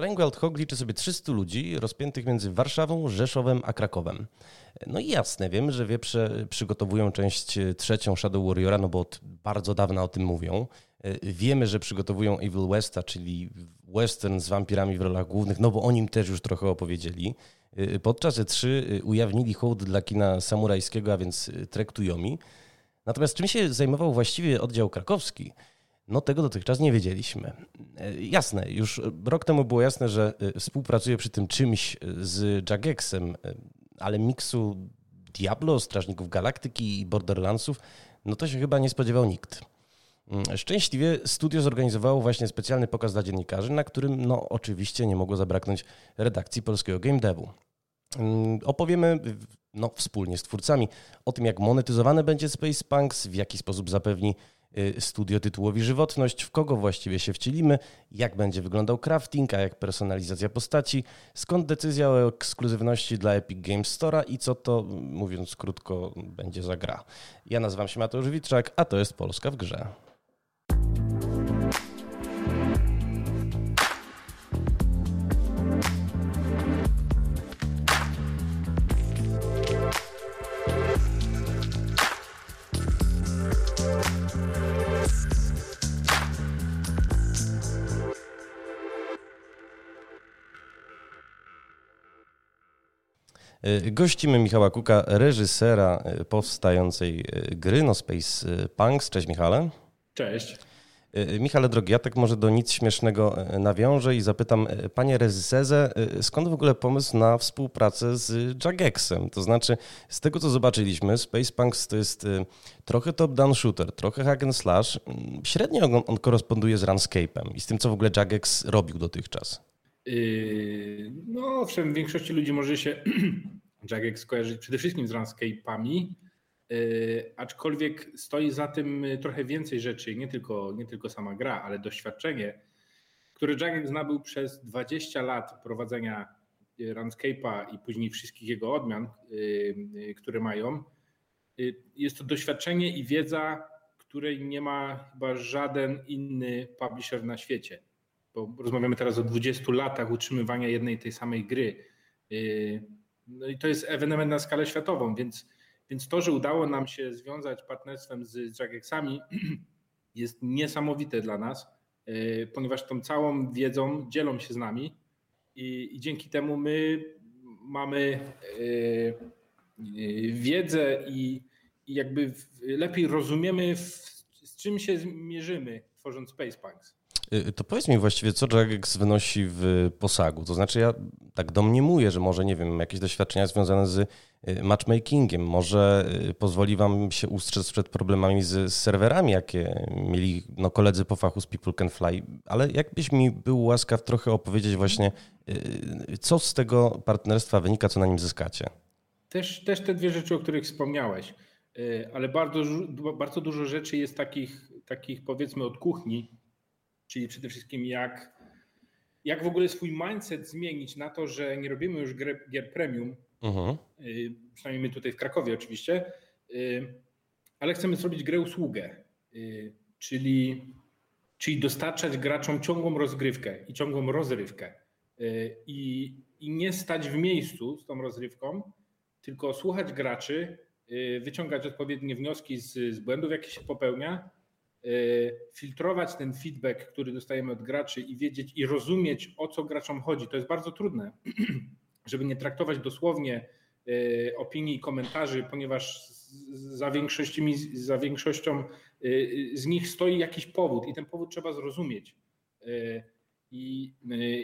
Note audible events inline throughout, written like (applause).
Flying Wild Hog liczy sobie 300 ludzi rozpiętych między Warszawą, Rzeszowem a Krakowem. No i jasne, wiemy, że wieprze przygotowują część trzecią Shadow Warriora, no bo od bardzo dawna o tym mówią. Wiemy, że przygotowują Evil Westa, czyli western z wampirami w rolach głównych, no bo o nim też już trochę opowiedzieli. Podczas E3 ujawnili hołd dla kina samurajskiego, a więc Trek Tuyomi. Natomiast czym się zajmował właściwie oddział krakowski? No tego dotychczas nie wiedzieliśmy. E, jasne, już rok temu było jasne, że e, współpracuje przy tym czymś z Jagexem, e, ale miksu Diablo, Strażników Galaktyki i Borderlandsów, no to się chyba nie spodziewał nikt. Mm, szczęśliwie studio zorganizowało właśnie specjalny pokaz dla dziennikarzy, na którym no oczywiście nie mogło zabraknąć redakcji polskiego game devu. Mm, opowiemy no, wspólnie z twórcami o tym, jak monetyzowane będzie Space Punks, w jaki sposób zapewni studio tytułowi żywotność, w kogo właściwie się wcielimy, jak będzie wyglądał crafting, a jak personalizacja postaci, skąd decyzja o ekskluzywności dla Epic Games Store'a i co to, mówiąc krótko, będzie za gra. Ja nazywam się Mateusz Witczak, a to jest Polska w grze. Gościmy Michała Kuka, reżysera y, powstającej y, gry No Space Punks. Cześć Michale. Cześć. Michale drogi, ja tak może do nic śmiesznego nawiążę i zapytam, panie reżyserze, skąd w ogóle pomysł na współpracę z Jagexem? To znaczy, z tego co zobaczyliśmy, Space Punks to jest trochę top-down shooter, trochę hack and slash. Mm, średnio on, on koresponduje z Runscape'em i z tym, co w ogóle Jagex robił dotychczas. Yy, no owszem, większości ludzi może się (clears throat) Jagex skojarzyć przede wszystkim z landscape'ami, yy, aczkolwiek stoi za tym trochę więcej rzeczy, nie tylko, nie tylko sama gra, ale doświadczenie, które Jagex nabył przez 20 lat prowadzenia Runscape'a i później wszystkich jego odmian, yy, które mają. Jest to doświadczenie i wiedza, której nie ma chyba żaden inny publisher na świecie bo rozmawiamy teraz o 20 latach utrzymywania jednej tej samej gry. Yy, no i to jest ewenement na skalę światową, więc, więc to, że udało nam się związać partnerstwem z Jagexami (clears throat) jest niesamowite dla nas, yy, ponieważ tą całą wiedzą dzielą się z nami i, i dzięki temu my mamy yy, wiedzę i, i jakby lepiej rozumiemy, w, z czym się mierzymy, tworząc Space Punks. Y, to powiedz mi właściwie, co Jagex wynosi w posagu? To znaczy ja tak domniemuję, że może, nie wiem, jakieś doświadczenia związane z y, matchmakingiem, może y, pozwoli wam się ustrzec przed problemami z serwerami, jakie mieli no, koledzy po fachu z People Can Fly, ale jakbyś mi był łaskaw trochę opowiedzieć właśnie, co z tego partnerstwa wynika, co na nim zyskacie? Też, też te dwie rzeczy, o których wspomniałeś, ale bardzo, bardzo dużo rzeczy jest takich, takich powiedzmy od kuchni, czyli przede wszystkim jak, jak w ogóle swój mindset zmienić na to, że nie robimy już gier, gier premium, uh-huh. przynajmniej my tutaj w Krakowie oczywiście, y, ale chcemy zrobić grę usługę, y, czyli, czyli dostarczać graczom ciągłą rozgrywkę i ciągłą rozrywkę. I, i nie stać w miejscu z tą rozrywką, tylko słuchać graczy, wyciągać odpowiednie wnioski z, z błędów, jakie się popełnia filtrować ten feedback, który dostajemy od graczy i wiedzieć i rozumieć, o co graczom chodzi. To jest bardzo trudne, (clears throat) żeby nie traktować dosłownie y, opinii i komentarzy, ponieważ za, za większością y, z nich stoi jakiś powód i ten powód trzeba zrozumieć. I,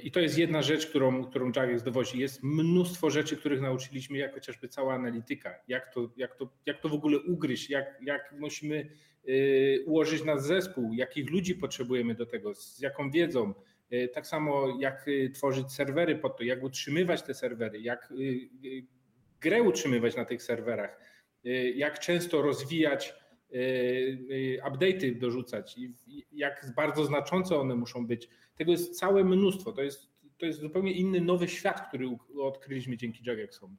I to jest jedna rzecz, którą, którą Jagex dowozi. Jest mnóstwo rzeczy, których nauczyliśmy, jak chociażby cała analityka, jak to, jak to, jak to w ogóle ugryźć, jak, jak musimy y, ułożyć nasz zespół, jakich ludzi potrzebujemy do tego, z jaką wiedzą. Y, tak samo jak y, tworzyć serwery pod to, jak utrzymywać te serwery, jak grę utrzymywać na tych serwerach, jak często rozwijać update'y dorzucać? I jak bardzo znaczące one muszą być tego jest całe mnóstwo. To jest, to jest zupełnie inny, nowy świat, który odkryliśmy dzięki Jagexom.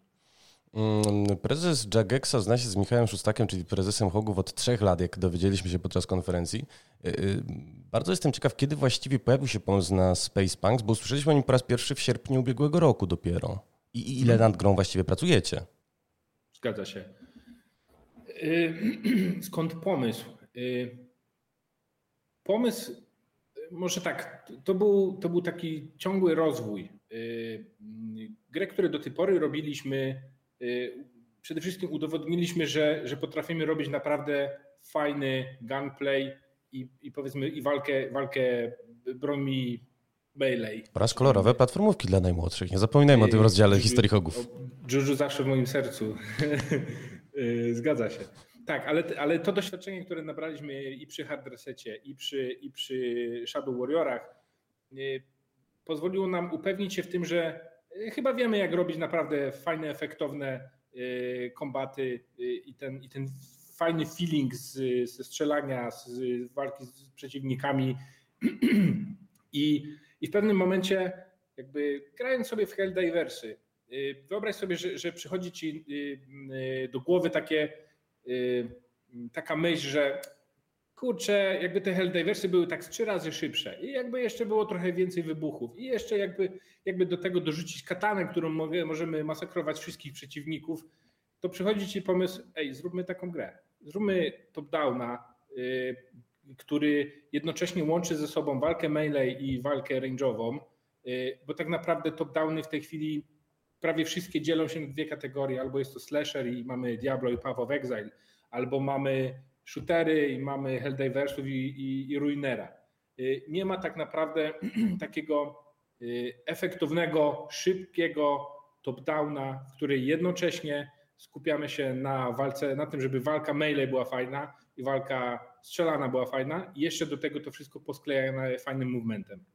Mm, prezes Jagexa zna się z Michałem Szustakiem, czyli prezesem Hogów od trzech lat, jak dowiedzieliśmy się podczas konferencji. Y, y, bardzo jestem ciekaw, kiedy właściwie pojawił się pomysł na Space Punks, bo usłyszeliśmy o nim po raz pierwszy w sierpniu ubiegłego roku dopiero. I ile nad grą właściwie pracujecie? Zgadza się. Y, (clears throat) skąd pomysł? Pomysł, może tak, to był, to był taki ciągły rozwój. Grę, które do tej pory robiliśmy, przede wszystkim udowodniliśmy, że, że potrafimy robić naprawdę fajny gunplay i, i powiedzmy i walkę, walkę brońmi melee. Oraz kolorowe platformówki dla najmłodszych. Nie zapominajmy o tym rozdziale historii hogów. Juju zawsze w moim sercu. (laughs) Zgadza się. Tak, ale, ale to doświadczenie, które nabraliśmy i przy Hard Resecie, i przy, i przy Shadow Warriorach, y, pozwoliło nam upewnić się w tym, że y, chyba wiemy, jak robić naprawdę fajne, efektowne y, kombaty i ten, i ten fajny feeling z, ze strzelania, z walki z przeciwnikami. (clears throat) I, I w pewnym momencie, jakby grając sobie w Helldiversy, wyobraź sobie, że, że przychodzi ci do głowy takie taka myśl, że kurczę, jakby te Helldiversy były tak trzy razy szybsze i jakby jeszcze było trochę więcej wybuchów i jeszcze jakby, jakby do tego dorzucić katanę, którą możemy masakrować wszystkich przeciwników, to przychodzi ci pomysł, ej, zróbmy taką grę. Zróbmy top-downa, yy, który jednocześnie łączy ze sobą walkę melee i walkę range'ową, yy, bo tak naprawdę top-downy w tej chwili prawie wszystkie dzielą się na dwie kategorie. Albo jest to slasher i mamy Diablo i Path of Exile, albo mamy shootery i mamy Helldiversów i, i, i Ruinera. Y, nie ma tak naprawdę (clears throat) takiego y, efektownego, szybkiego top-downa, w której jednocześnie skupiamy się na walce, na tym, żeby walka melee była fajna i walka strzelana była fajna i jeszcze do tego to wszystko posklejane fajnym movementem.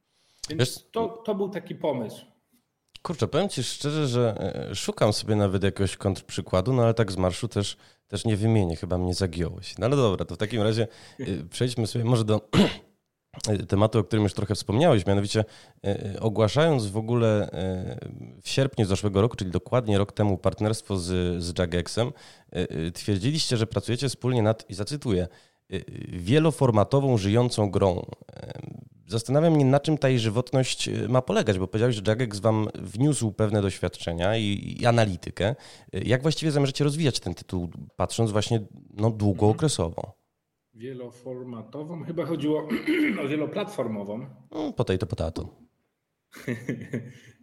Więc to, to był taki pomysł. Kurczę, powiem Ci szczerze, że e, szukam sobie nawet jakiegoś kontrprzykładu, no ale tak z marszu też, też nie wymienię, chyba mnie zagiąłeś. No ale dobra, to w takim razie e, przejdźmy sobie może do (clears throat) tematu, o którym już trochę wspomniałeś, mianowicie e, ogłaszając w ogóle w sierpniu zeszłego roku, czyli dokładnie rok temu partnerstwo z, z Jagexem, twierdziliście, że pracujecie wspólnie nad, i zacytuję, wieloformatową, żyjącą grą. Zastanawiam się, na czym ta jej żywotność y, ma polegać, bo powiedziałeś, że Jagex wam wniósł pewne doświadczenia i, i, analitykę. Jak właściwie zamierzacie rozwijać ten tytuł, patrząc właśnie no, długookresowo? Wieloformatową? Chyba chodziło (clears throat) o wieloplatformową. No, po tej to potato. (laughs)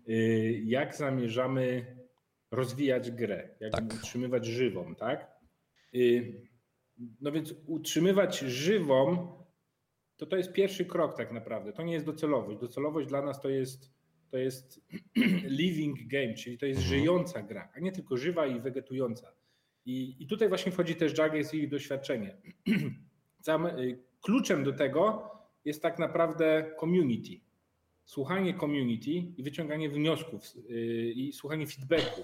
Y, jak zamierzamy rozwijać grę? Jak tak. utrzymywać żywą, tak? Y, no więc utrzymywać żywą to to jest pierwszy krok tak naprawdę. To nie jest docelowość. Docelowość dla nas to jest, to jest (clears throat) living game, czyli to jest mhm. żyjąca gra, a nie tylko żywa i wegetująca. I, i tutaj właśnie wchodzi też Jaggers i ich doświadczenie. (clears throat) Y, kluczem do tego jest tak naprawdę community. Słuchanie community i wyciąganie wniosków y, i słuchanie feedbacku.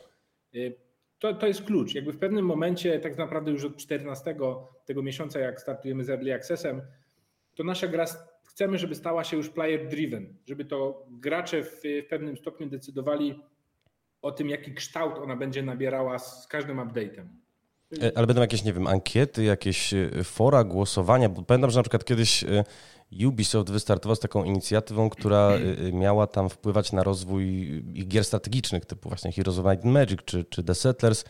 Y, to, to jest klucz. Jakby w pewnym momencie, tak naprawdę już od 14 tego miesiąca, jak startujemy z Early Accessem, to nasza gra chcemy, żeby stała się już player driven, żeby to gracze w, w pewnym stopniu decydowali o tym, jaki kształt ona będzie nabierała z każdym update'em. E, ale będą jakieś, nie wiem, ankiety, jakieś e, fora, głosowania, bo pamiętam, że na przykład kiedyś e, Ubisoft wystartował z taką inicjatywą, która miała tam wpływać na rozwój gier strategicznych, typu właśnie Heroes of Might and Magic czy, czy The Settlers.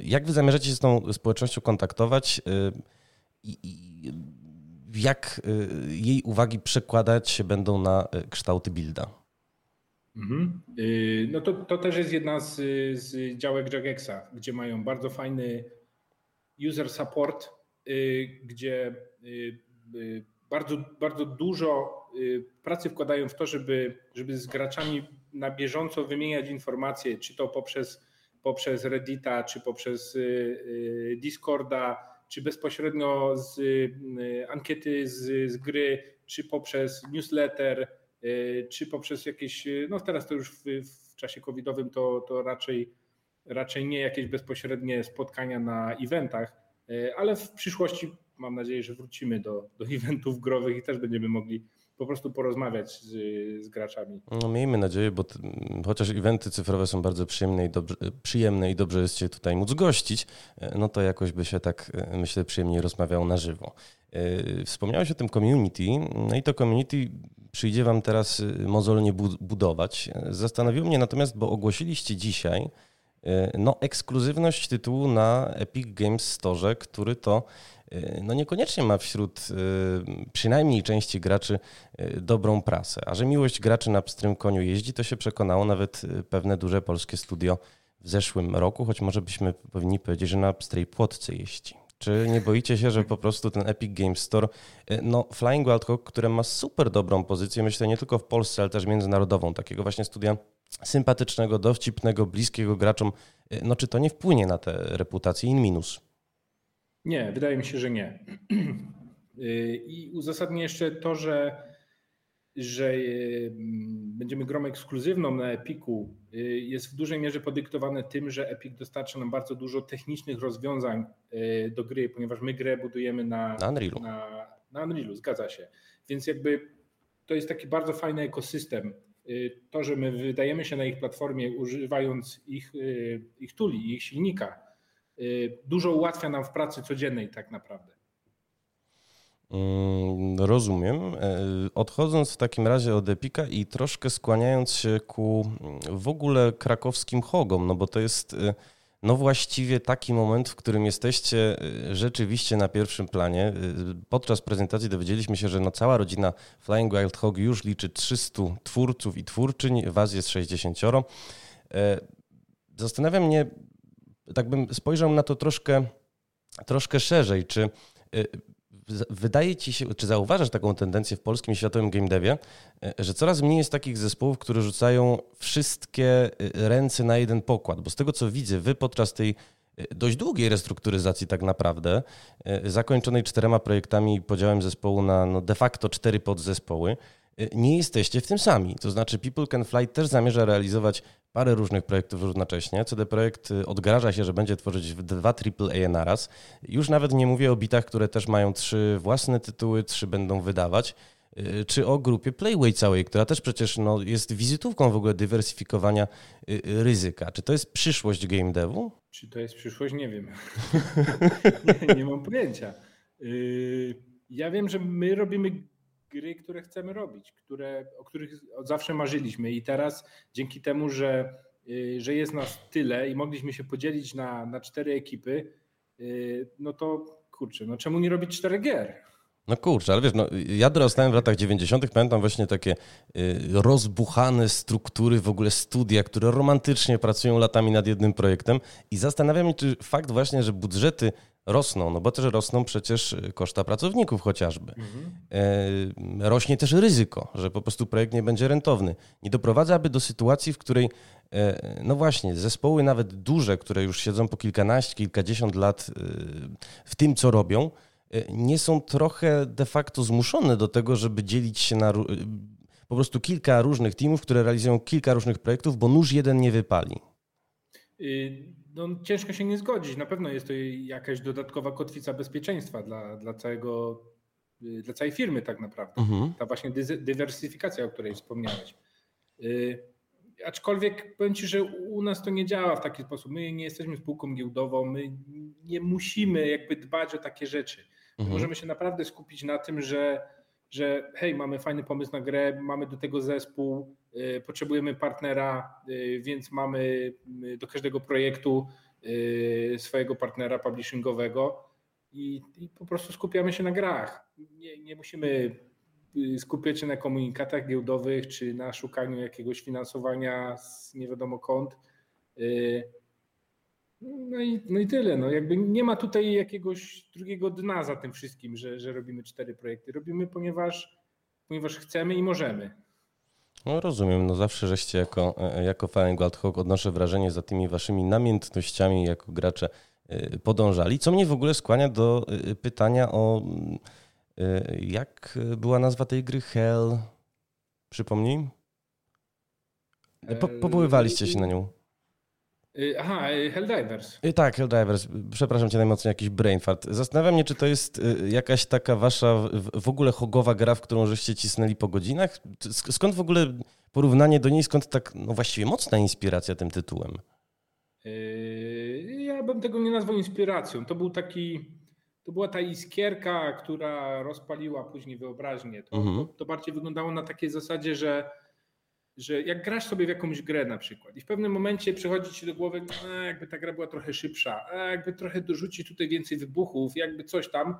Jak wy zamierzacie się z tą społecznością kontaktować i, i jak y, jej uwagi przekładać się będą na y, kształty builda? Mhm. Y, no to, to też jest jedna z, z działek Jagexa, gdzie mają bardzo fajny user support, gdzie bardzo, bardzo dużo pracy wkładają w to, żeby, żeby z graczami na bieżąco wymieniać informacje, czy to poprzez, poprzez Reddita, czy poprzez Discorda, czy bezpośrednio z y, ankiety z, z gry, czy poprzez newsletter, y, czy poprzez jakieś, y, no teraz to już w, w czasie covidowym to, to raczej, raczej nie jakieś bezpośrednie spotkania na eventach, ale w przyszłości mam nadzieję, że wrócimy do, do (laughs) eventów growych i też będziemy mogli po prostu porozmawiać z, z graczami. No, miejmy nadzieję, bo t, chociaż eventy cyfrowe są bardzo przyjemne i, dobrze, przyjemne i dobrze jest Cię tutaj móc gościć, no to jakoś by się tak, myślę, przyjemniej rozmawiało na żywo. Wspomniałeś o tym community, no i to community przyjdzie Wam teraz mozolnie budować. Zastanowiło mnie natomiast, bo ogłosiliście dzisiaj, E, no, ekskluzywność tytułu na Epic Games Store, który to e, no niekoniecznie ma wśród e, przynajmniej części graczy dobrą prasę. A że miłość graczy na pstrym koniu jeździ, to się przekonało nawet pewne duże polskie studio w zeszłym roku, choć może byśmy powinni powiedzieć, że na pstrej płotce jeździ. Czy nie boicie się, że po prostu ten Epic Games Store, no Flying Wild Hawk, które ma super dobrą pozycję, myślę nie tylko w Polsce, ale też międzynarodową, takiego właśnie studia sympatycznego, dowcipnego, bliskiego graczom, no czy to nie wpłynie na tę reputację in minus? Nie, wydaje mi się, że nie. (clears throat) I uzasadnię jeszcze to, że, że będziemy grą ekskluzywną na Epiku jest w dużej mierze podyktowane tym, że Epic dostarcza nam bardzo dużo technicznych rozwiązań do gry, ponieważ my grę budujemy na, na Unrealu. Na, na Unrealu, zgadza się. Więc jakby to jest taki bardzo fajny ekosystem Y, to, że my wydajemy się na ich platformie używając ich, y, ich tuli, ich silnika, y, dużo ułatwia nam w pracy codziennej tak naprawdę. Mm, rozumiem. E, odchodząc w takim razie od Epika i troszkę skłaniając się ku w ogóle krakowskim hogom, no bo to jest no właściwie taki moment, w którym jesteście y, rzeczywiście na pierwszym planie. Y, podczas prezentacji dowiedzieliśmy się, że no cała rodzina Flying Wild Hog już liczy 300 twórców i twórczyń, was jest 60. E, zastanawia mnie, tak bym spojrzał na to troszkę, troszkę szerzej, czy y, wydaje ci się, czy zauważasz taką tendencję w polskim i światowym game devie, e, że coraz mniej jest takich zespołów, które rzucają wszystkie e, ręce na jeden pokład? Bo z tego co widzę, wy podczas tej dość długiej restrukturyzacji tak naprawdę, zakończonej czterema projektami i podziałem zespołu na no de facto cztery podzespoły, nie jesteście w tym sami. To znaczy People Can Fly też zamierza realizować parę różnych projektów równocześnie. CD Projekt y, odgraża się, że będzie tworzyć dwa AAA naraz. Już nawet nie mówię o bitach, które też mają trzy własne tytuły, trzy będą wydawać y, czy o grupie Playway całej, która też przecież no, jest wizytówką w ogóle dywersyfikowania y, ryzyka. Czy to jest przyszłość game devu? Czy to jest przyszłość? Nie wiem. (laughs) nie, nie, mam pojęcia. Ja wiem, że my robimy gry, które chcemy robić, które, o których od zawsze marzyliśmy i teraz dzięki temu, że, y, że jest nas tyle i mogliśmy się podzielić na, na cztery ekipy, y, no to kurczę, no czemu nie robić czterech gier? No kurczę, ale wiesz, no, ja dorastałem w latach 90., pamiętam właśnie takie y, rozbuchane struktury, w ogóle studia, które romantycznie pracują latami nad jednym projektem i zastanawiam się, czy fakt właśnie, że budżety rosną, no bo też rosną przecież koszta pracowników chociażby. Mhm. E, rośnie też ryzyko, że po prostu projekt nie będzie rentowny. Nie doprowadza aby do sytuacji, w której e, no właśnie, zespoły nawet duże, które już siedzą po kilkanaście, kilkadziesiąt lat w tym, co robią, nie są trochę de facto zmuszone do tego, żeby dzielić się na po prostu kilka różnych teamów, które realizują kilka różnych projektów, bo nóż jeden nie wypali. Y, no, ciężko się nie zgodzić. Na pewno jest to jakaś dodatkowa kotwica bezpieczeństwa dla, dla, całego, y, dla całej firmy tak naprawdę. Mhm. Ta właśnie dywersyfikacja, o której wspomniałeś. Y, aczkolwiek powiem Ci, że u nas to nie działa w taki sposób. My nie jesteśmy spółką giełdową, my nie musimy jakby dbać o takie rzeczy. Mhm. Możemy się naprawdę skupić na tym, że że hej, mamy fajny pomysł na grę, mamy do tego zespół, potrzebujemy partnera, y, więc mamy y, do każdego projektu swojego partnera publishingowego i, i po prostu skupiamy się na grach. Nie, nie musimy skupiać się na komunikatach giełdowych czy na szukaniu jakiegoś finansowania z nie wiadomo kąt. No i, no i tyle. No jakby nie ma tutaj jakiegoś drugiego dna za tym wszystkim, że, że robimy cztery projekty. Robimy, ponieważ, ponieważ chcemy i możemy. No rozumiem, no zawsze żeście jako, jako Flying Wild Hawk odnoszę wrażenie za tymi waszymi namiętnościami jako gracze y, podążali, co mnie w ogóle skłania do pytania o jak była nazwa tej gry Hell? Przypomnij? Po, powoływaliście się na nią. Y, aha, y, Helldivers. Tak, Helldivers. Przepraszam cię najmocniej, jakiś brain fart. Zastanawiam się, czy to jest jakaś taka wasza w ogóle hogowa gra, w którą żeście cisnęli po godzinach? Skąd w ogóle porównanie do niej, skąd tak no właściwie mocna inspiracja tym tytułem? Ja bym tego nie nazwał inspiracją. To był taki to była ta iskierka, która rozpaliła później wyobraźnię. To, mhm. to, to, bardziej wyglądało na takiej zasadzie, że, że jak grasz sobie w jakąś grę na przykład i w pewnym momencie przychodzi ci do głowy, a, jakby ta gra była trochę szybsza, jakby trochę dorzucić tutaj więcej wybuchów, jakby coś tam.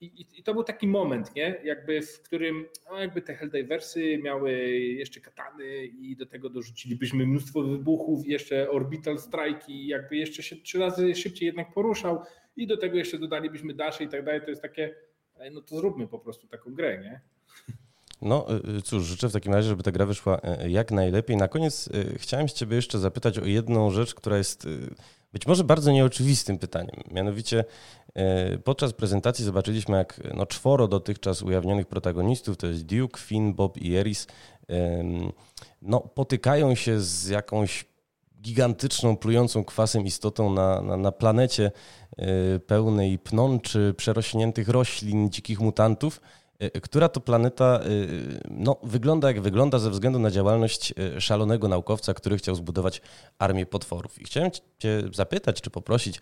I, i, I, to był taki moment, nie? Jakby w którym no jakby te Helldiversy miały jeszcze katany i do tego dorzucilibyśmy mnóstwo wybuchów, jeszcze orbital strike i jakby jeszcze się trzy razy szybciej jednak poruszał i do tego jeszcze dodalibyśmy dasze i tak dalej, to jest takie, no to zróbmy po prostu taką grę, nie? No y, y, cóż, życzę w takim razie, żeby ta gra wyszła y, jak najlepiej. Na koniec chciałem z Ciebie jeszcze zapytać o jedną rzecz, która jest być może bardzo nieoczywistym pytaniem. Mianowicie podczas prezentacji zobaczyliśmy, jak no, czworo dotychczas ujawnionych protagonistów, to jest Duke, Finn, Bob i Eris, no, potykają się z jakąś gigantyczną, plującą kwasem istotą na, na, na planecie y, pełnej pnączy, przerośniętych roślin, dzikich mutantów, y, która to planeta y, no, wygląda jak wygląda ze względu na działalność szalonego naukowca, który chciał zbudować armię potworów. I chciałem Cię zapytać, czy poprosić,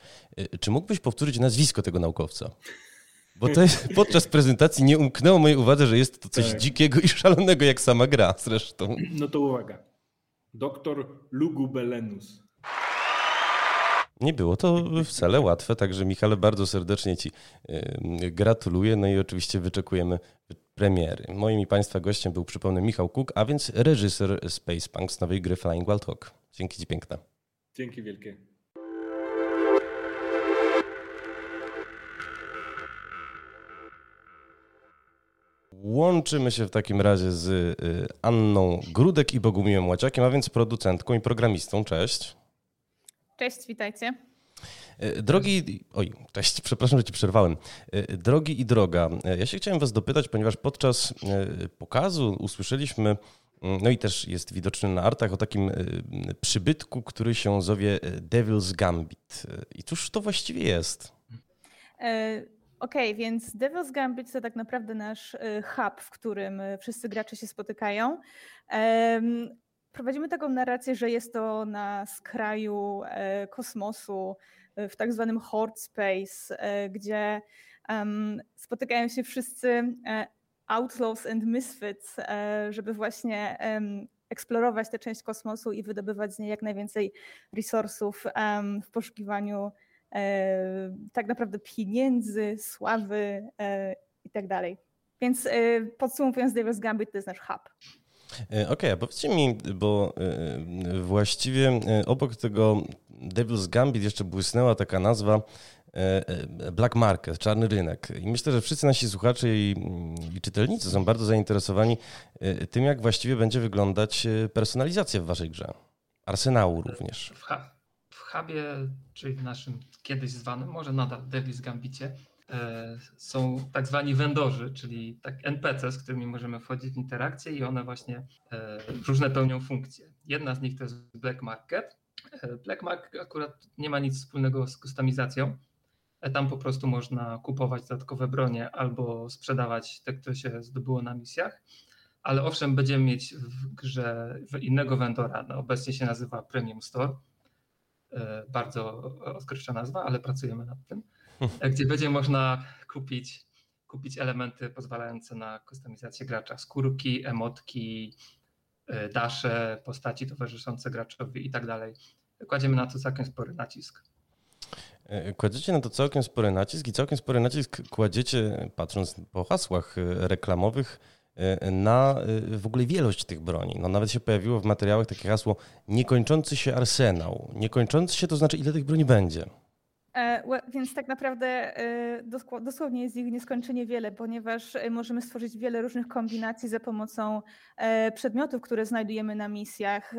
czy mógłbyś powtórzyć nazwisko tego naukowca? Bo to jest, (laughs) podczas prezentacji nie umknęło mojej uwadze, że jest to coś tak. dzikiego i szalonego, jak sama gra zresztą. No to uwaga. Doktor Lugubelenus. Nie było to wcale łatwe, także Michale bardzo serdecznie Ci gratuluję. No i oczywiście wyczekujemy premiery. Moim i Państwa gościem był, przypomnę, Michał Kuk, a więc reżyser Space Punk z nowej gry Flying Wild Hawk. Dzięki Ci piękne. Dzięki wielkie. Łączymy się w takim razie z y, Anną Grudek i Bogumiłem Łaciakiem, a więc producentką i programistą. Cześć. Cześć, witajcie. Y, drogi, oj, cześć, przepraszam, że ci przerwałem. Y, drogi i droga, ja się chciałem was dopytać, ponieważ podczas pokazu usłyszeliśmy, no i też jest widoczny na artach, o takim przybytku, który się zowie Devil's Gambit. I cóż to właściwie jest? E, Okej, okay, więc Devil's Gambit to tak naprawdę nasz hub, w którym wszyscy gracze się spotykają. Prowadzimy taką narrację, że jest to na skraju e, kosmosu, e, w tak zwanym Horde Space, e, gdzie spotykają się wszyscy outlaws and misfits, żeby właśnie eksplorować tę część kosmosu i wydobywać z niej jak najwięcej resursów w poszukiwaniu tak naprawdę pieniędzy, sławy e, i tak. Więc podsumowując, Devil's Gambit to jest nasz hub. Okej, okay, a powiedzcie mi, bo właściwie obok tego Devil's Gambit jeszcze błysnęła taka nazwa Black Market, czarny rynek. I myślę, że wszyscy nasi słuchacze i, i czytelnicy są bardzo zainteresowani tym, jak właściwie będzie wyglądać personalizacja w waszej grze. Arsenału również. W, hubie, czyli naszym kiedyś zwanym, może nadal Devil's Gambicie, e, są tak zwani vendorzy, czyli tak NPC, z którymi możemy wchodzić w interakcję i one właśnie e, różne pełnią funkcje. Jedna z nich to jest Black Market. E, Black Market akurat nie ma nic wspólnego z kustomizacją. Tam po prostu można kupować dodatkowe bronie albo sprzedawać te, które się zdobyło na misjach. Ale owszem, będziemy mieć w grze innego vendora. No, obecnie się nazywa Premium Store E, bardzo odkrywcza nazwa, ale pracujemy nad tym, e, (laughs) gdzie będzie można kupić, kupić elementy pozwalające na kustomizację gracza, skórki, emotki, e, dasze, postaci towarzyszące graczowi i tak dalej. Kładziemy na to całkiem spory nacisk. Kładziecie na to całkiem spory nacisk i całkiem spory nacisk kładziecie, patrząc po hasłach reklamowych, E, na e, w ogóle wielość tych broni. No nawet się pojawiło w materiałach takie hasło niekończący się arsenał. Niekończący się to znaczy ile tych broni będzie. E, więc tak naprawdę e, dosłownie jest ich nieskończenie wiele, ponieważ e, możemy stworzyć wiele różnych kombinacji za pomocą przedmiotów, które znajdujemy na misjach,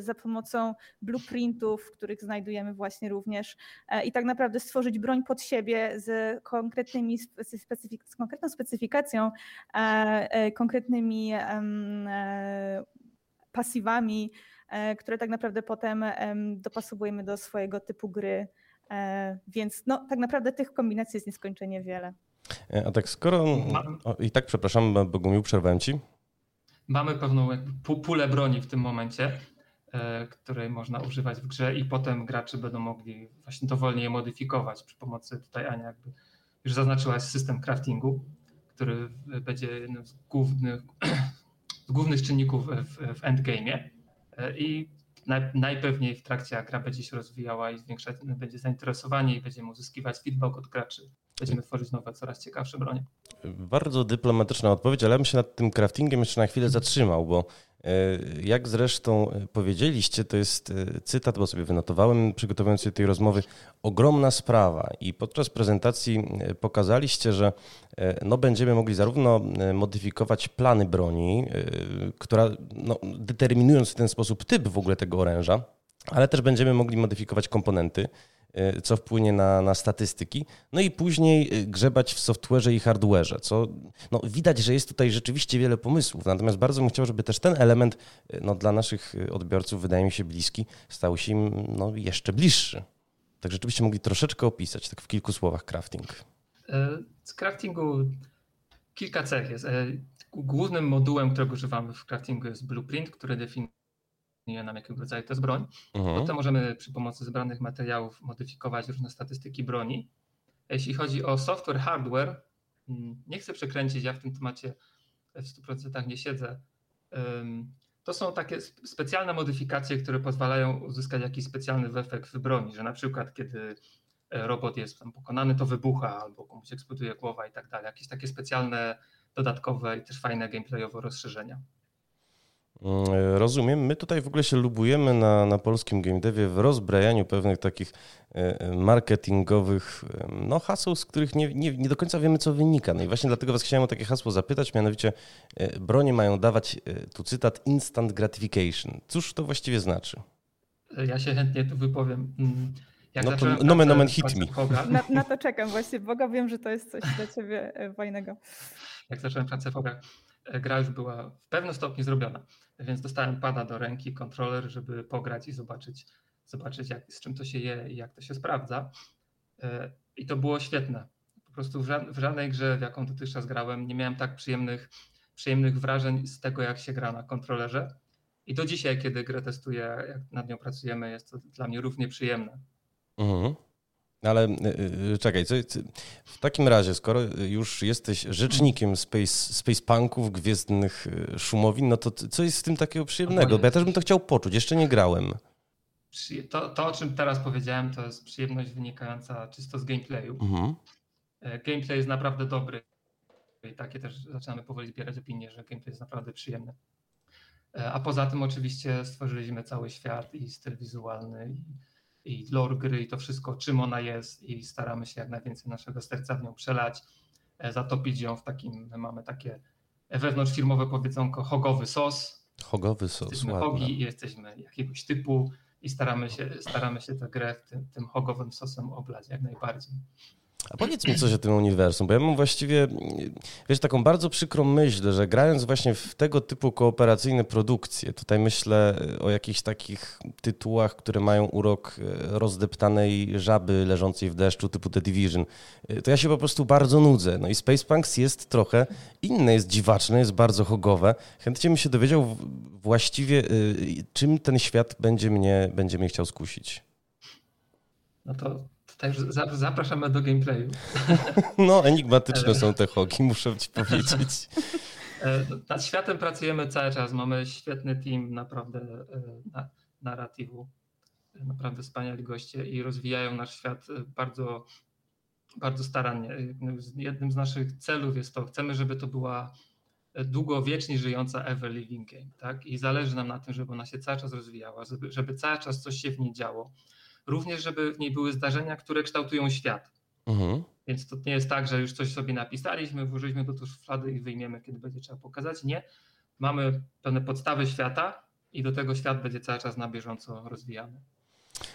za pomocą blueprintów, których znajdujemy właśnie również i tak naprawdę stworzyć broń pod siebie z, konkretnymi specyfik z konkretną specyfikacją, konkretnymi pasywami, które tak naprawdę potem dopasowujemy do swojego typu gry. Więc no, tak naprawdę tych kombinacji jest nieskończenie wiele. A tak skoro... O, I tak przepraszam, Bogumił, przerwałem ci. Mamy pewną pulę broni w tym momencie, której można używać w grze i potem gracze będą mogli właśnie dowolnie je modyfikować przy pomocy tutaj Ania jakby już zaznaczyłaś system craftingu, który będzie jednym z głównych, (clears throat) z głównych czynników w, w endgame'ie i najpewniej w trakcie jak gra będzie się rozwijała i zwiększać, będzie zainteresowanie i będziemy uzyskiwać feedback od graczy. Będziemy tworzyć nowe, coraz ciekawsze bronie. Bardzo dyplomatyczna odpowiedź, ale ja bym się nad tym craftingiem jeszcze na chwilę zatrzymał, bo E, jak zresztą e, powiedzieliście, to jest e, cytat, bo sobie wynotowałem, przygotowując się do tej rozmowy, ogromna sprawa. I podczas prezentacji pokazaliście, że no, będziemy mogli zarówno modyfikować plany broni, która no, determinując w ten sposób typ w ogóle tego oręża, ale też będziemy mogli modyfikować komponenty. Y, co wpłynie na, na statystyki. No i później y, grzebać w software'ze i hardware'ze, co no, widać, że jest tutaj rzeczywiście wiele pomysłów. Natomiast bardzo bym chciał, żeby też ten element y, no, dla naszych odbiorców, wydaje mi się, bliski, stał się im no, jeszcze bliższy. Tak rzeczywiście mogli troszeczkę opisać, tak w kilku słowach, crafting. E, z craftingu kilka cech jest. E, głównym modułem, którego używamy w craftingu jest blueprint, który definiuje nam jakiego rodzaju to jest broń. Mhm. Potem możemy przy pomocy zebranych materiałów modyfikować różne statystyki broni. Jeśli chodzi o software, hardware, mm, nie chcę przekręcić, ja w tym temacie w 100% nie siedzę. To są takie specjalne modyfikacje, które pozwalają uzyskać jakiś specjalny efekt w broni, że na przykład kiedy e, robot jest tam pokonany, to wybucha albo komuś eksploduje głowa i tak dalej. Jakieś takie specjalne, dodatkowe i też fajne gameplayowe rozszerzenia. Mm, rozumiem. My tutaj w ogóle się lubujemy na, na polskim game devie w rozbrajaniu pewnych takich e, e, marketingowych no, haseł, z których nie, nie, nie do końca wiemy, co wynika. No i właśnie dlatego Was chciałem o takie hasło zapytać, mianowicie e, bronie mają dawać, tu cytat, instant gratification. Cóż to właściwie znaczy? Ja się chętnie tu wypowiem. Mm, jak no to nomen omen hit me. Na, na, to czekam właśnie, Boga wiem, że to jest coś dla Ciebie fajnego. Jak zacząłem pracę w Ogach, gra już była w pewnym stopniu zrobiona więc dostałem pada do ręki, kontroler, żeby pograć i zobaczyć, zobaczyć jak, z czym to się je i jak to się sprawdza. E, I to było świetne. Po prostu w żadnej grze, w jaką dotychczas grałem, nie miałem tak przyjemnych, przyjemnych wrażeń z tego, jak się gra na kontrolerze. I do dzisiaj, kiedy grę testuję, jak nad nią pracujemy, jest to dla mnie równie przyjemne. Mhm. Ale y, y, czekaj, co, w takim razie, skoro już jesteś rzecznikiem space, space punków, gwiezdnych y, szumowin, no to co jest w tym takiego przyjemnego? Bo ja też bym to chciał poczuć, jeszcze nie grałem. To, to o czym teraz powiedziałem, to jest przyjemność wynikająca czysto z gameplayu. Mhm. E, gameplay jest naprawdę dobry i takie też zaczynamy powoli zbierać opinie, że gameplay jest naprawdę przyjemny. E, a poza tym oczywiście stworzyliśmy cały świat i styl wizualny i i lore gry i to wszystko, czym ona jest i staramy się jak najwięcej naszego serca w nią przelać, e, zatopić ją w takim, my mamy takie wewnątrzfirmowe powiedzonko hogowy sos. Hogowy sos, Jesteśmy ładne. hogi i jesteśmy jakiegoś typu i staramy się, staramy się tę grę tym, tym hogowym sosem oblać jak najbardziej. A powiedz mi coś o tym uniwersum, bo ja mam właściwie, wiesz, taką bardzo przykrą myśl, że grając właśnie w tego typu kooperacyjne produkcje, tutaj myślę o jakichś takich tytułach, które mają urok e, rozdeptanej żaby leżącej w deszczu typu The Division, e, to ja się po prostu bardzo nudzę. No i Space Punks jest trochę inne, jest dziwaczne, jest bardzo hogowe. Chętnie bym się dowiedział właściwie, e, czym ten świat będzie mnie, będzie mnie chciał skusić. No to Także zapraszamy do gameplayu. (laughs) No, enigmatyczne są te hoki, muszę ci powiedzieć. E, nad światem pracujemy cały czas. Mamy świetny team naprawdę e, na, narratywu. Naprawdę wspaniali goście i rozwijają nasz świat e, bardzo, bardzo starannie. Jednym z naszych celów jest to, chcemy, żeby to była długo, wiecznie żyjąca ever living game. Tak? I zależy nam na tym, żeby ona się cały czas rozwijała, żeby, żeby cały czas coś się w niej działo również żeby w niej były zdarzenia, które kształtują świat. Mhm. Więc to nie jest tak, że już coś sobie napisaliśmy, włożyliśmy do tu szuflady i wyjmiemy, kiedy będzie trzeba pokazać. Nie. Mamy pewne podstawy świata i do tego świat będzie cały czas na bieżąco rozwijany.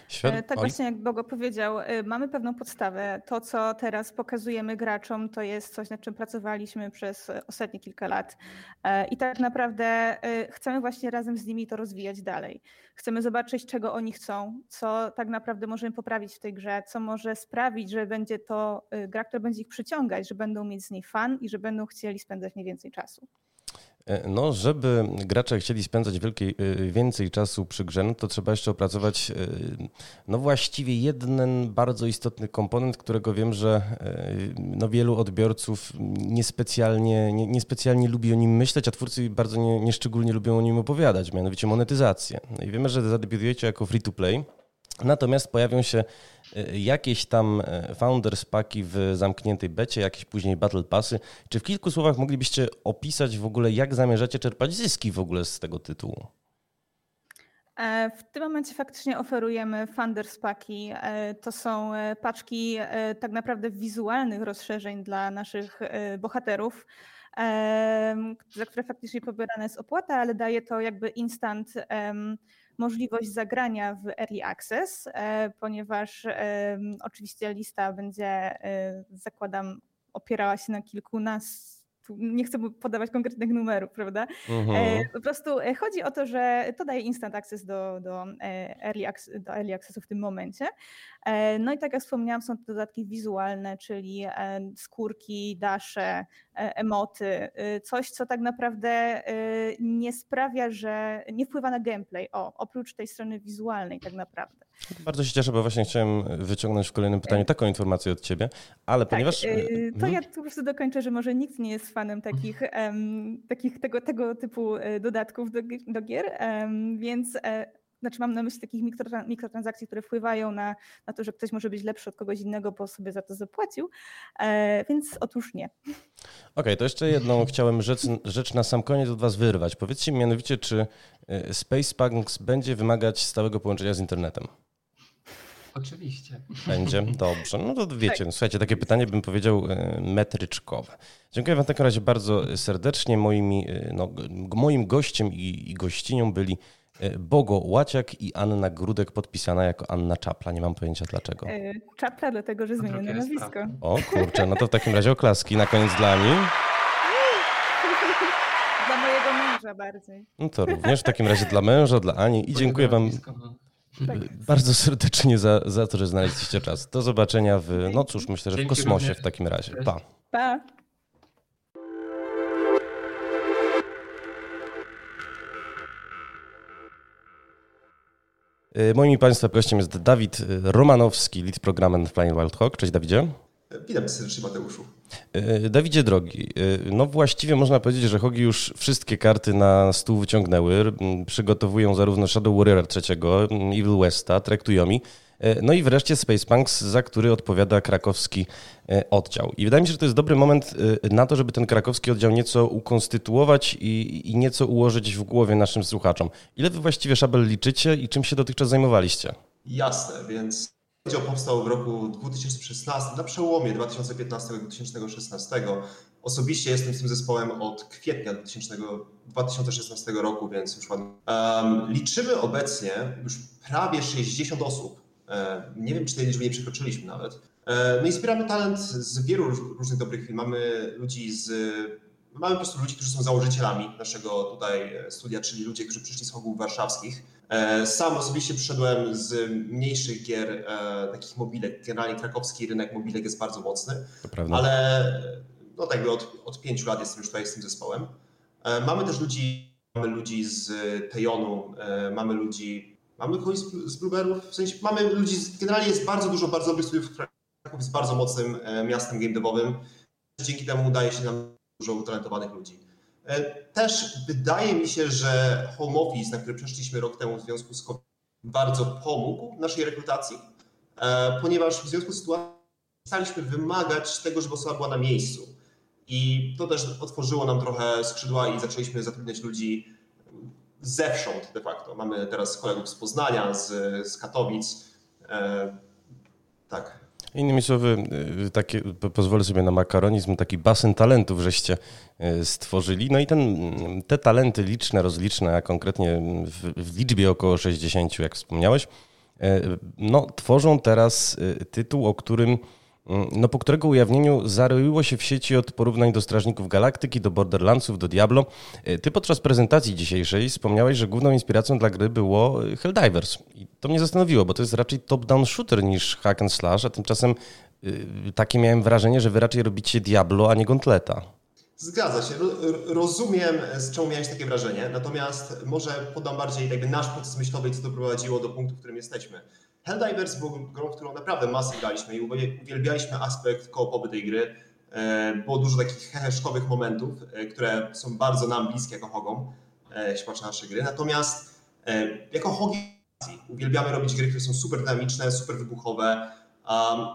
Świat... Tak Oj. właśnie jak Bogo powiedział, y, mamy pewną podstawę. To, co teraz pokazujemy graczom, to jest coś, nad czym pracowaliśmy przez ostatnie kilka lat. E, I tak naprawdę chcemy właśnie razem z nimi to rozwijać dalej. Chcemy zobaczyć, czego oni chcą, co tak naprawdę możemy poprawić w tej grze, co może sprawić, że będzie to gra, która będzie ich przyciągać, że będą mieć z niej fan i że będą chcieli spędzać nie więcej czasu. E, No, żeby gracze chcieli spędzać wielkiej, y, więcej czasu przy grze, no to trzeba jeszcze opracować y, no właściwie jeden bardzo istotny komponent, którego wiem, że no wielu odbiorców niespecjalnie, nie, niespecjalnie lubi o nim myśleć, a twórcy bardzo nie, nieszczególnie lubią o nim opowiadać, mianowicie monetyzację. No I wiemy, że zadebiutujecie jako free-to-play, Natomiast pojawią się y, jakieś tam y, Founders Paki w zamkniętej becie, jakieś później Battle Passy. Czy w kilku słowach moglibyście opisać w ogóle, jak zamierzacie czerpać zyski w ogóle z tego tytułu? E, W tym momencie faktycznie oferujemy Funders Paki. E, To są e, paczki e, tak naprawdę wizualnych rozszerzeń dla naszych e, bohaterów, za które faktycznie pobierana jest opłata, ale daje to jakby instant możliwość zagrania w Early Access, e, ponieważ oczywiście lista będzie, e, zakładam, opierała się na kilkunastu, nie chcę podawać konkretnych numerów, prawda? E, Po prostu e, chodzi o to, że to daje instant access do, do, e, early, access, do early accessu w tym momencie. No i tak jak wspomniałam, są to dodatki wizualne, czyli skórki, dasze, emoty, coś, co tak naprawdę nie sprawia, że nie wpływa na gameplay, o, oprócz tej strony wizualnej tak naprawdę. Bardzo się cieszę, bo właśnie chciałem wyciągnąć w kolejnym pytaniu taką informację od ciebie, ale ponieważ... Tak, e, to Mhm. ja po prostu dokończę, że może nikt nie jest fanem takich, em, takich tego, tego typu e, dodatków do, do gier, em, więc e, znaczy mam na myśli takich mikrotra- mikrotransakcji, które wpływają na, na to, że ktoś może być lepszy od kogoś innego, bo sobie za to zapłacił, e, więc otóż nie. Okej, to jeszcze jedną (laughs) chciałem rzecz, rzecz na sam koniec od Was wyrwać. Powiedzcie mi mianowicie, czy y, Space Punks będzie wymagać stałego połączenia z internetem? Oczywiście. Będzie? (laughs) Dobrze. No to wiecie, Tak. no, słuchajcie, takie pytanie bym powiedział e, metryczkowe. Dziękuję Wam w takim razie bardzo serdecznie. Moimi, e, no, moim gościem i, i gościnią byli e, Bogo Łaciak i Anna Grudek, podpisana jako Anna Czapla. Nie mam pojęcia dlaczego. E, Czapla, dlatego że jest nazwisko. O kurczę, no to w takim razie oklaski na koniec dla Ani. (laughs) Dla mojego męża bardziej. No to również w takim razie dla męża, dla Ani i dziękuję Wam Nazwisko, no. Tak. (laughs) bardzo serdecznie za, za to, że znaleźliście czas. Do zobaczenia w, no cóż, myślę, że w kosmosie w takim razie. Pa. Pa! Y, Moim Państwa gościem jest Dawid Romanowski, lead programmer w Flying Wild Hawk. Cześć Dawidzie. Witam serdecznie Mateuszu. Y, Dawidzie drogi, y, no właściwie można powiedzieć, że Hogi już wszystkie karty na stół wyciągnęły. Przygotowują zarówno Shadow Warrior III, Evil Westa, Trek to Yomi, y, no i wreszcie Space Punks, za który odpowiada krakowski oddział. I wydaje mi się, że to jest dobry moment na to, żeby ten krakowski oddział nieco ukonstytuować i, i nieco ułożyć w głowie naszym słuchaczom. Ile wy właściwie szabel liczycie i czym się dotychczas zajmowaliście? Jasne, więc oddział powstał w roku 2016, na przełomie 2015-2016. Osobiście jestem z tym zespołem od kwietnia 2000, 2016 roku, więc już ładnie. Liczymy obecnie już prawie 60 osób. E, nie wiem, czy tej liczby nie przekroczyliśmy nawet. E, no i zbieramy talent z wielu róż- różnych dobrych firm. Mamy ludzi z Mamy po prostu ludzi, którzy są założycielami naszego tutaj e, studia, czyli ludzie, którzy przyszli z hogów warszawskich. E, Sam osobiście przyszedłem z mniejszych gier, e, takich mobilek. Generalnie krakowski rynek mobilek jest bardzo mocny, ale no tak od, od pięciu lat jestem już tutaj z tym zespołem. Mamy też ludzi, mamy ludzi z Tejonu, mamy ludzi, mamy kogoś z, z Blueberów, w sensie mamy ludzi, z, generalnie jest bardzo dużo bardzo dobrych studiów. Kraków jest bardzo mocnym miastem game devowym. Dzięki temu udaje się nam dużo utalentowanych ludzi. E, Też wydaje mi się, że home office, na który przeszliśmy rok temu w związku z COVID, bardzo pomógł naszej rekrutacji, e, ponieważ w związku z sytuacją staliśmy wymagać tego, żeby osoba była na miejscu. I to też otworzyło nam trochę skrzydła i zaczęliśmy zatrudniać ludzi zewsząd de facto. Mamy teraz kolegów z Poznania, z, z Katowic. E, tak. Innymi słowy, y, takie, po- pozwolę sobie na makaronizm, taki basen talentów żeście y, stworzyli. No i ten, te talenty liczne, rozliczne, a konkretnie w, w liczbie około 60, jak wspomniałeś, no, tworzą teraz tytuł, o którym Mm, no, po którego ujawnieniu zaroiło się w sieci od porównań do Strażników Galaktyki, do Borderlandsów, do Diablo. E, ty podczas prezentacji dzisiejszej wspomniałeś, że główną inspiracją dla gry było Helldivers. I to mnie zastanowiło, bo to jest raczej top-down shooter niż hack and slash, a tymczasem yy, takie miałem wrażenie, że wy raczej robicie Diablo, a nie Gauntleta. Zgadza się. Rozumiem, z czego miałeś takie wrażenie, natomiast może podam bardziej jakby nasz proces myślowy, co doprowadziło do punktu, w którym jesteśmy. Helldivers był grą, w którą naprawdę masę graliśmy i uwielbialiśmy aspekt koopowy tej gry. E, było dużo takich heheszkowych momentów, e, które są bardzo nam bliskie jako hogom, e, jeśli patrzę na nasze gry. Natomiast jako hogi uwielbiamy robić gry, które są super dynamiczne, super wybuchowe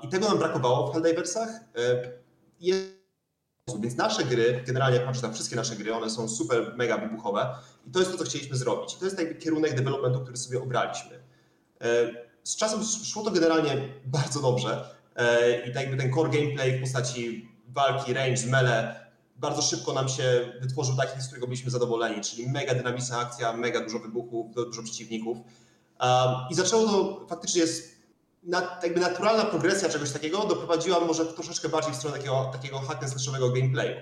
i tego nam brakowało w Helldiversach. Więc nasze gry, generalnie jak patrzę na wszystkie nasze gry, one są super, mega wybuchowe i to jest to, co chcieliśmy zrobić. I to jest jakby kierunek developmentu, który sobie obraliśmy z czasem szło to generalnie bardzo dobrze e, i tak jakby ten core gameplay w postaci walki, range, mele bardzo szybko nam się wytworzył taki, z którego byliśmy zadowoleni, czyli mega dynamiczna akcja, mega dużo wybuchów, dużo przeciwników. I zaczęło to faktycznie jest jakby naturalna progresja czegoś takiego doprowadziła może troszeczkę bardziej w stronę takiego, takiego hack and gameplayu.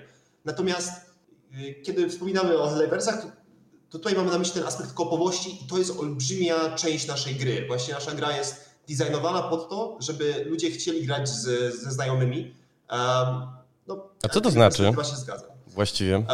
Natomiast y, kiedy wspominamy o Helleversach, to tutaj mamy na myśli ten aspekt kopowości i to jest olbrzymia część naszej gry. Właśnie nasza gra jest designowana pod to, żeby ludzie chcieli grać z, ze znajomymi. Um, no, A co to znaczy? Chyba się zgadza. Właściwie.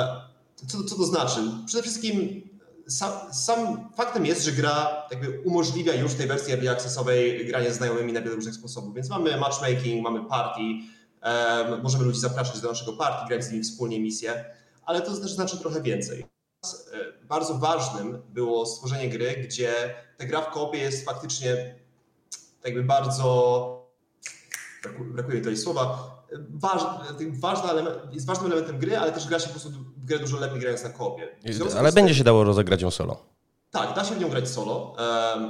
Co, co to znaczy? Przede wszystkim sam, sam, faktem jest, że gra jakby umożliwia już tej wersji early accessowej granie z znajomymi na wiele różnych sposobów. Więc mamy matchmaking, mamy party, um, możemy ludzi zapraszać do naszego party, grać z nimi wspólnie misje, ale to też znaczy trochę więcej. E, bardzo ważnym było stworzenie gry, gdzie ta gra w koopie jest faktycznie jakby bardzo, brakuje tutaj słowa, waż, ważny element, jest ważnym elementem gry, ale też gra się po prostu w grę dużo lepiej grając na koopie. Ale będzie się dało rozegrać ją solo. Tak, da się w nią grać solo.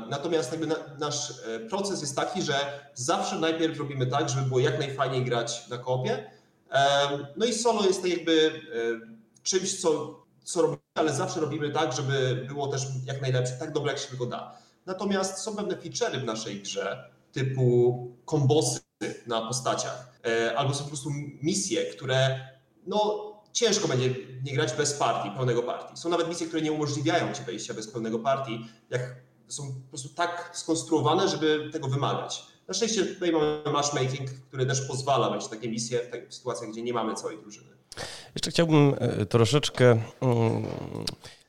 Natomiast jakby nasz e, proces jest taki, że zawsze najpierw robimy tak, żeby było jak najfajniej grać na koopie. No i solo jest tak jakby e, czymś, co co robimy, ale zawsze robimy tak, żeby było też jak najlepsze, tak dobre jak się tylko da. Natomiast są pewne feature'y w naszej grze, typu kombosy na postaciach, e, albo są po prostu misje, które no, ciężko będzie nie grać bez partii, pełnego partii. Są nawet misje, które nie umożliwiają ci wejścia bez pełnego partii, jak są po prostu tak skonstruowane, żeby tego wymagać. Na szczęście tutaj mamy matchmaking, który też pozwala mieć takie misje w, w sytuacjach, gdzie nie mamy całej drużyny. Jeszcze chciałbym e, troszeczkę mm,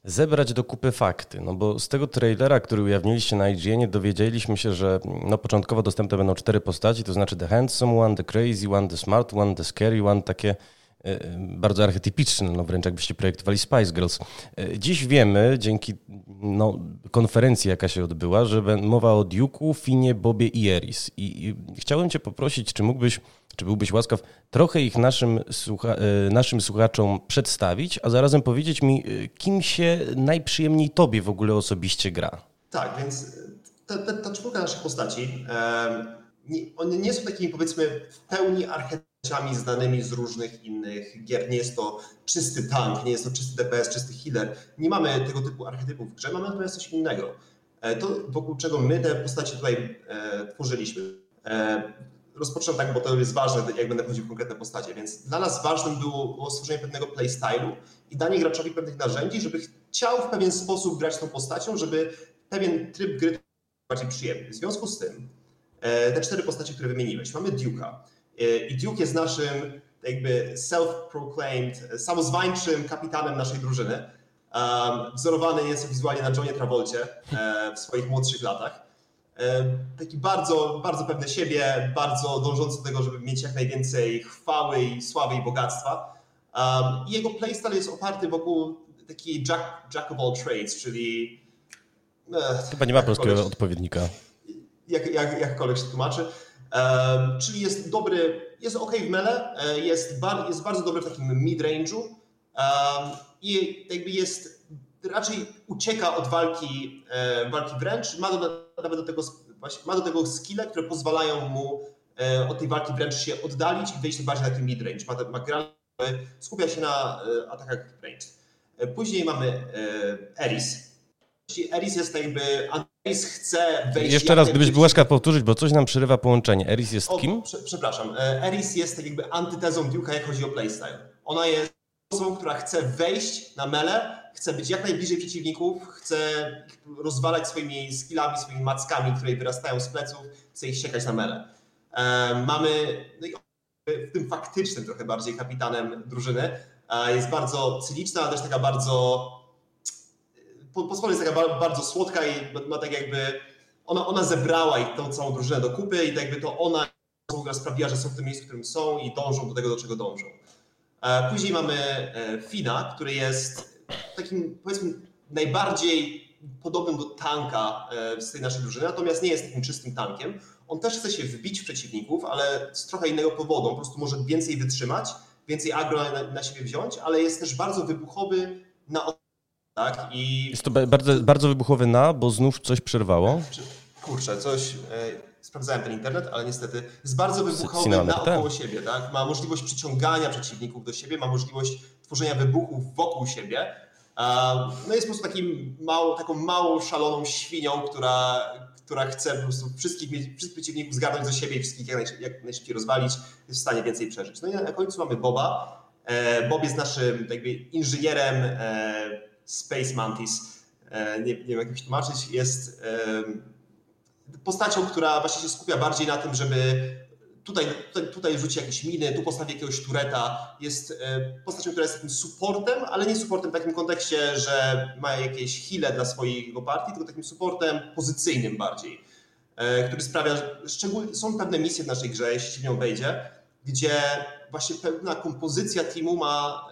zebrać do kupy fakty, no bo z tego trailera, który ujawniliście na IGN, dowiedzieliśmy się, że no początkowo dostępne będą cztery postaci, to znaczy The Handsome One, The Crazy One, The Smart One, The Scary One, takie bardzo archetypiczne, no wręcz jakbyście projektowali Spice Girls. E, dziś wiemy, dzięki no, konferencji, jaka się odbyła, że mowa o Duke'u, Finie, Bobie i Eris. I, I chciałem cię poprosić, czy mógłbyś czy byłbyś łaskaw trochę ich naszym, słucha naszym słuchaczom przedstawić, a zarazem powiedzieć mi, kim się najprzyjemniej tobie w ogóle osobiście gra? Tak, więc ta, ta, ta czwórka naszych postaci, nie, one nie są takimi powiedzmy w pełni archetypami znanymi z różnych innych gier. Nie jest to czysty tank, nie jest to czysty DPS, czysty healer. Nie mamy tego typu archetypów w grze, mamy natomiast coś innego. E, to wokół czego my te postacie tutaj e, tworzyliśmy. E, tak, bo to jest ważne, jak będę chodził w konkretne postacie, więc dla nas ważnym było, było stworzenie pewnego playstylu i danie graczowi pewnych narzędzi, żeby chciał w pewien sposób grać tą postacią, żeby pewien tryb gry bardziej przyjemny. W związku z tym e, te cztery postacie, które wymieniłeś, mamy Duke'a i Duke jest naszym jakby self-proclaimed, samozwańczym kapitanem naszej drużyny, wzorowany nieco wizualnie na Johnie Travolcie e, w swoich młodszych latach. E, taki bardzo, bardzo pewny siebie, bardzo dążący do tego, żeby mieć jak najwięcej chwały i sławy i bogactwa. Um, I jego playstyle jest oparty wokół takiej jack, jack of all trades, czyli... E, Chyba nie ma polskiego odpowiednika. Jak, jak, jakkolwiek się tłumaczy. Czyli jest dobry, jest ok w mele, e, jest, bar, jest bardzo dobry w takim mid-range'u i jakby jest raczej ucieka od walki, e, walki wręcz, ma do, nawet do tego, ma do tego skille, które pozwalają mu e, od tej walki wręcz się oddalić i wejść bardziej na taki mid-range. Ma, ma gra, skupia się na atakach range. Później mamy Eris. Eris jest jakby Eris chce wejść... Jeszcze raz, gdybyś był łaskaw powtórzyć, bo coś nam przerywa połączenie. Eris jest O, kim? prze, przepraszam. E, Eris jest tak jakby antytezą Duke'a, jak chodzi o playstyle. Ona jest osobą, która chce wejść na mele, chce być jak najbliżej przeciwników, chce rozwalać swoimi skillami, swoimi mackami, które wyrastają z pleców, chce ich siekać na mele. E, mamy no i w tym faktycznym trochę bardziej kapitanem drużyny. E, jest bardzo cyniczna, ale też taka bardzo po, jest taka bardzo słodka i ma tak jakby ona, ona zebrała ich tą całą drużynę do kupy i tak jakby to ona sprawiła, że są w tym miejscu, w którym są i dążą do tego, do czego dążą. E, później mamy e, Fina, który jest takim powiedzmy najbardziej podobnym do tanka e, z tej naszej drużyny, natomiast nie jest takim czystym tankiem. On też chce się wbić w przeciwników, ale z trochę innego powodu. On po prostu może więcej wytrzymać, więcej agro na, na siebie wziąć, ale jest też bardzo wybuchowy na tak? I... Jest to bardzo, bardzo wybuchowy na, bo znów coś przerwało. Kurczę, coś. E, sprawdzałem ten internet, ale niestety jest bardzo wybuchowy naokoło siebie. Tak? Ma możliwość przyciągania przeciwników do siebie, ma możliwość tworzenia wybuchów wokół siebie. No jest po prostu takim małą, taką małą, szaloną świnią, która, która chce po prostu wszystkich, wszystkich przeciwników zgarnąć do siebie i wszystkich jak, najszybciej, jak najszybciej rozwalić, jest w stanie więcej przeżyć. No i na końcu mamy Boba. E, Bob jest naszym jakby inżynierem e, Space Mantis, e, nie, nie wiem jak to tłumaczyć, jest postacią, która właśnie się skupia bardziej na tym, żeby tutaj, tutaj, tutaj jakieś miny, tu postawi jakiegoś tureta. Jest e, postacią, która jest takim supportem, ale nie supportem w takim kontekście, że ma jakieś heale dla swojego partii, tylko takim supportem pozycyjnym bardziej, e, który sprawia, że są pewne misje w naszej grze, jeśli się w nią wejdzie, gdzie właśnie pewna kompozycja teamu ma,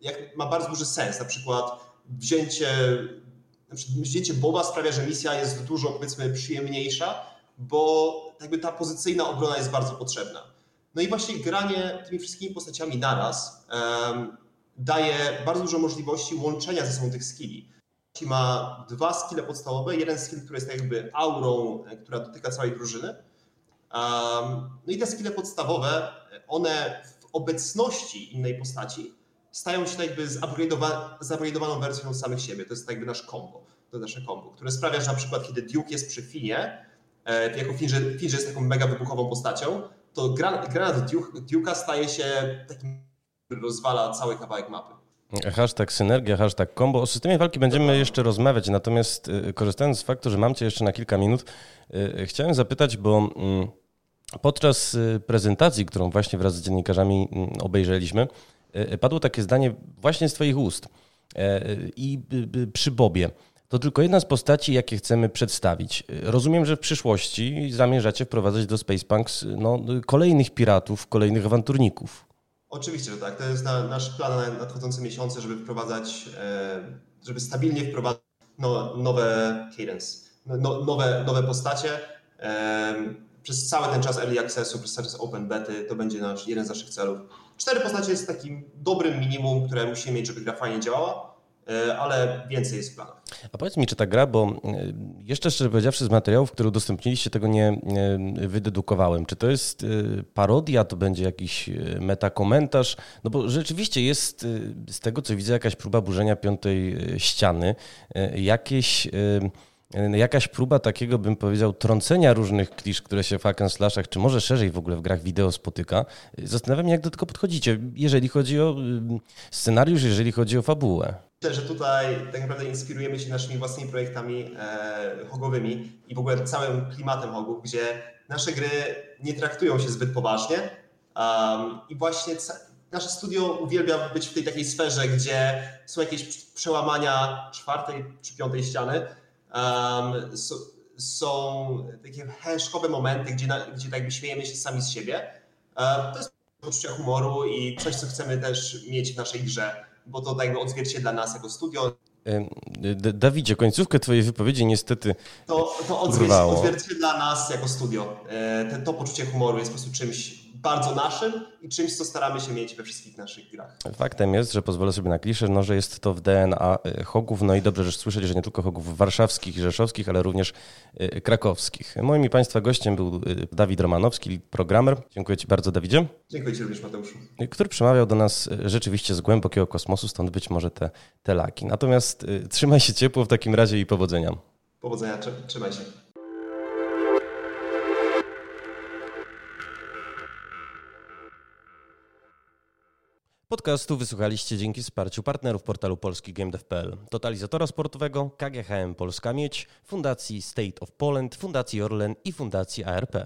jak, ma bardzo duży sens. Na przykład wzięcie, wzięcie Boba sprawia, że misja jest dużo powiedzmy przyjemniejsza, bo jakby ta pozycyjna obrona jest bardzo potrzebna. No i właśnie granie tymi wszystkimi postaciami naraz um, daje bardzo dużo możliwości łączenia ze sobą tych skilli. Ma dwa skille podstawowe, jeden skill, który jest tak jakby aurą, e, która dotyka całej drużyny. Um, no i te skille podstawowe, one w obecności innej postaci stają się jakby zupgradowaną wersją samych siebie. To jest tak jakby nasz combo, to nasze combo, które sprawia, że na przykład kiedy Duke jest przy Finie, e, jako Finn, że jest taką mega wybuchową postacią, to granat Duke, Duke'a staje się takim, który rozwala cały kawałek mapy. Hashtag synergia, hashtag combo. O systemie walki będziemy jeszcze rozmawiać, natomiast e, korzystając z faktu, że mam Cię jeszcze na kilka minut, e, chciałem zapytać, bo mm, podczas prezentacji, którą właśnie wraz z dziennikarzami mm, obejrzeliśmy, padło takie zdanie właśnie z Twoich ust. E, I przy Bobie. To tylko jedna z postaci, jakie chcemy przedstawić. Rozumiem, że w przyszłości zamierzacie wprowadzać do Spacepunks no, kolejnych piratów, kolejnych awanturników. Oczywiście, że tak. To jest na, nasz plan na nadchodzące miesiące, żeby wprowadzać, e, żeby stabilnie wprowadzać no, nowe cadence, no, nowe, nowe postacie. Przez cały ten czas early accessu, przez czas open bety, to będzie nasz, jeden z naszych celów Cztery postacie jest takim dobrym minimum, które musimy mieć, żeby gra fajnie działała, e, ale więcej jest w planach. A powiedz mi, czy ta gra, bo e, jeszcze szczerze powiedziawszy z materiałów, które udostępniliście, tego nie wydedukowałem. Czy to jest e, parodia, to będzie jakiś metakomentarz? No bo rzeczywiście jest z tego, co widzę, jakaś próba burzenia piątej ściany, jakieś jakaś próba takiego, bym powiedział, trącenia różnych klisz, które się w hack and slashach, czy może szerzej w ogóle w grach wideo spotyka. Zastanawiam się, jak do tego podchodzicie, jeżeli chodzi o scenariusz, jeżeli chodzi o fabułę. Myślę, że tutaj tak naprawdę inspirujemy się naszymi własnymi projektami e, hogowymi i w ogóle całym klimatem hogów, gdzie nasze gry nie traktują się zbyt poważnie um, i właśnie nasze studio uwielbia być w tej takiej sferze, gdzie są jakieś przełamania czwartej czy piątej ściany, Um, so, są takie heszkowe momenty, gdzie, na, gdzie tak śmiejemy się sami z siebie. Um, to jest poczucie humoru i coś, co chcemy też mieć w naszej grze, bo to tak odzwierciedla nas jako studio. Dawidzie, końcówkę Twojej wypowiedzi niestety. To, to odzwierciedla nas jako studio. E, to poczucie humoru jest po prostu czymś bardzo naszym i czymś, co staramy się mieć we wszystkich naszych grach. Faktem jest, że pozwolę sobie na kliszę, no, że jest to w DNA e, Hogów, no i dobrze że słyszeć, że nie tylko Hogów warszawskich i rzeszowskich, ale również e, krakowskich. Moim i Państwa gościem był e, Dawid Romanowski, programer. Dziękuję Ci bardzo, Dawidzie. Dziękuję Ci również, Mateuszu. Który przemawiał do nas rzeczywiście z głębokiego kosmosu, stąd być może te, te laki. Natomiast trzymaj się ciepło w takim razie i powodzenia. Powodzenia, trzymaj się. Podcastu wysłuchaliście dzięki wsparciu partnerów portalu polskigamedev.pl, totalizatora sportowego, KGHM Polska Miedź, Fundacji State of Poland, Fundacji Orlen i Fundacji ARP.